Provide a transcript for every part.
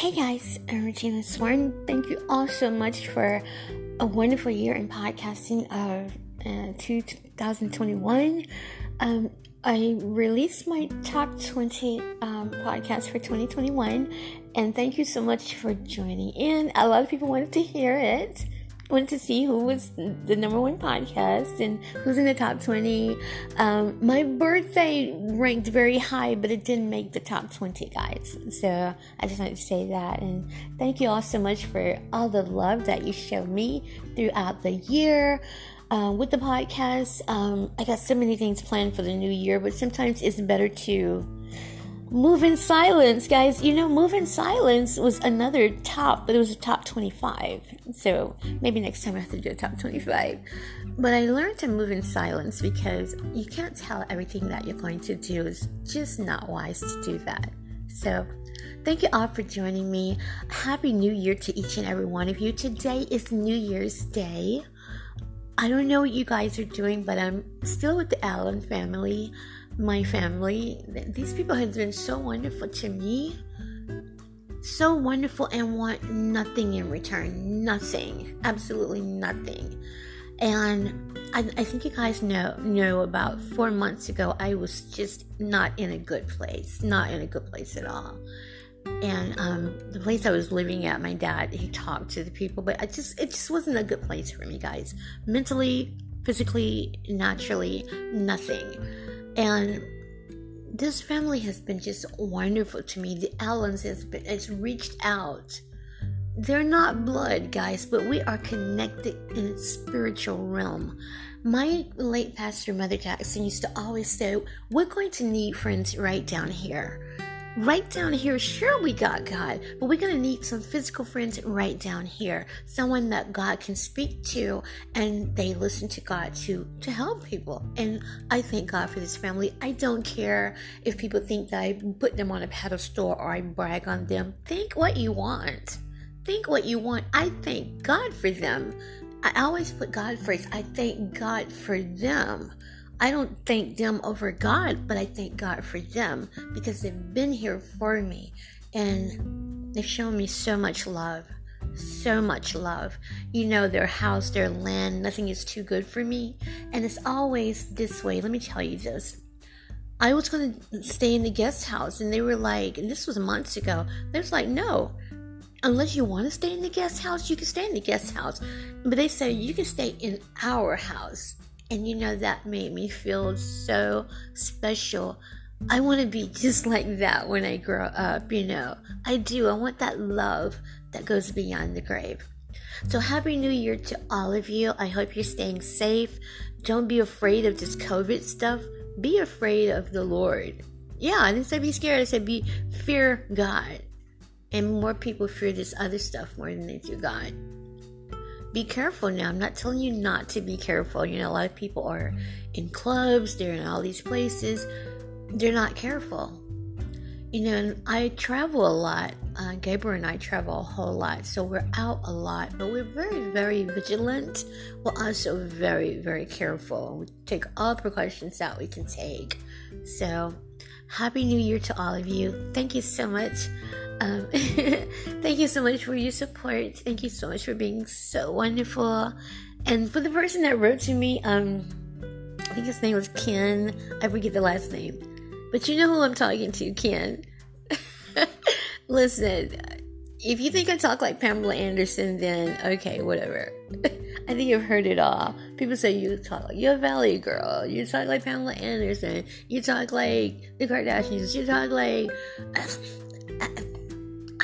Hey guys, I'm Regina Swarn. Thank you all so much for a wonderful year in podcasting of uh, 2021. Um, I released my top 20 um, podcast for 2021, and thank you so much for joining in. A lot of people wanted to hear it wanted to see who was the number one podcast and who's in the top 20. Um, my birthday ranked very high, but it didn't make the top 20, guys. So I just wanted to say that. And thank you all so much for all the love that you showed me throughout the year. Uh, with the podcast, um, I got so many things planned for the new year, but sometimes it's better to Move in Silence, guys. You know, Move in Silence was another top, but it was a top 25. So maybe next time I have to do a top 25. But I learned to move in silence because you can't tell everything that you're going to do. It's just not wise to do that. So thank you all for joining me. Happy New Year to each and every one of you. Today is New Year's Day. I don't know what you guys are doing, but I'm still with the Allen family my family. These people have been so wonderful to me. So wonderful and want nothing in return. Nothing. Absolutely nothing. And I, I, think you guys know know about four months ago I was just not in a good place. Not in a good place at all. And um, the place I was living at, my dad, he talked to the people, but I just it just wasn't a good place for me, guys. Mentally, physically, naturally, nothing. And this family has been just wonderful to me. The Allens has been it's reached out. They're not blood, guys, but we are connected in a spiritual realm. My late pastor, Mother Jackson, used to always say, We're going to need friends right down here right down here, sure, we got God, but we're going to need some physical friends right down here. Someone that God can speak to and they listen to God to, to help people. And I thank God for this family. I don't care if people think that I put them on a pedestal or I brag on them. Think what you want. Think what you want. I thank God for them. I always put God first. I thank God for them. I don't thank them over God, but I thank God for them because they've been here for me and they've shown me so much love. So much love. You know, their house, their land, nothing is too good for me. And it's always this way. Let me tell you this. I was going to stay in the guest house, and they were like, and this was months ago, they was like, no, unless you want to stay in the guest house, you can stay in the guest house. But they said, you can stay in our house. And you know, that made me feel so special. I want to be just like that when I grow up, you know. I do. I want that love that goes beyond the grave. So, Happy New Year to all of you. I hope you're staying safe. Don't be afraid of this COVID stuff. Be afraid of the Lord. Yeah, I didn't say be scared. I said be fear God. And more people fear this other stuff more than they do God be careful now. I'm not telling you not to be careful. You know, a lot of people are in clubs, they're in all these places, they're not careful. You know, I travel a lot. Uh, Gabriel and I travel a whole lot, so we're out a lot, but we're very, very vigilant. We're also very, very careful. We take all precautions that we can take. So, Happy New Year to all of you. Thank you so much. Um, thank you so much for your support. Thank you so much for being so wonderful. And for the person that wrote to me, um, I think his name was Ken. I forget the last name. But you know who I'm talking to, Ken. Listen, if you think I talk like Pamela Anderson, then okay, whatever. I think you've heard it all. People say you talk like you're a Valley girl. You talk like Pamela Anderson. You talk like the Kardashians. You talk like.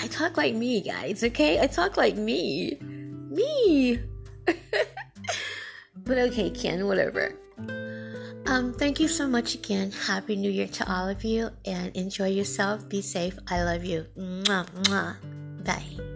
I talk like me, guys, okay? I talk like me. Me. but okay, Ken, whatever. Um, thank you so much again. Happy New Year to all of you and enjoy yourself. Be safe. I love you. Mwah, mwah. Bye.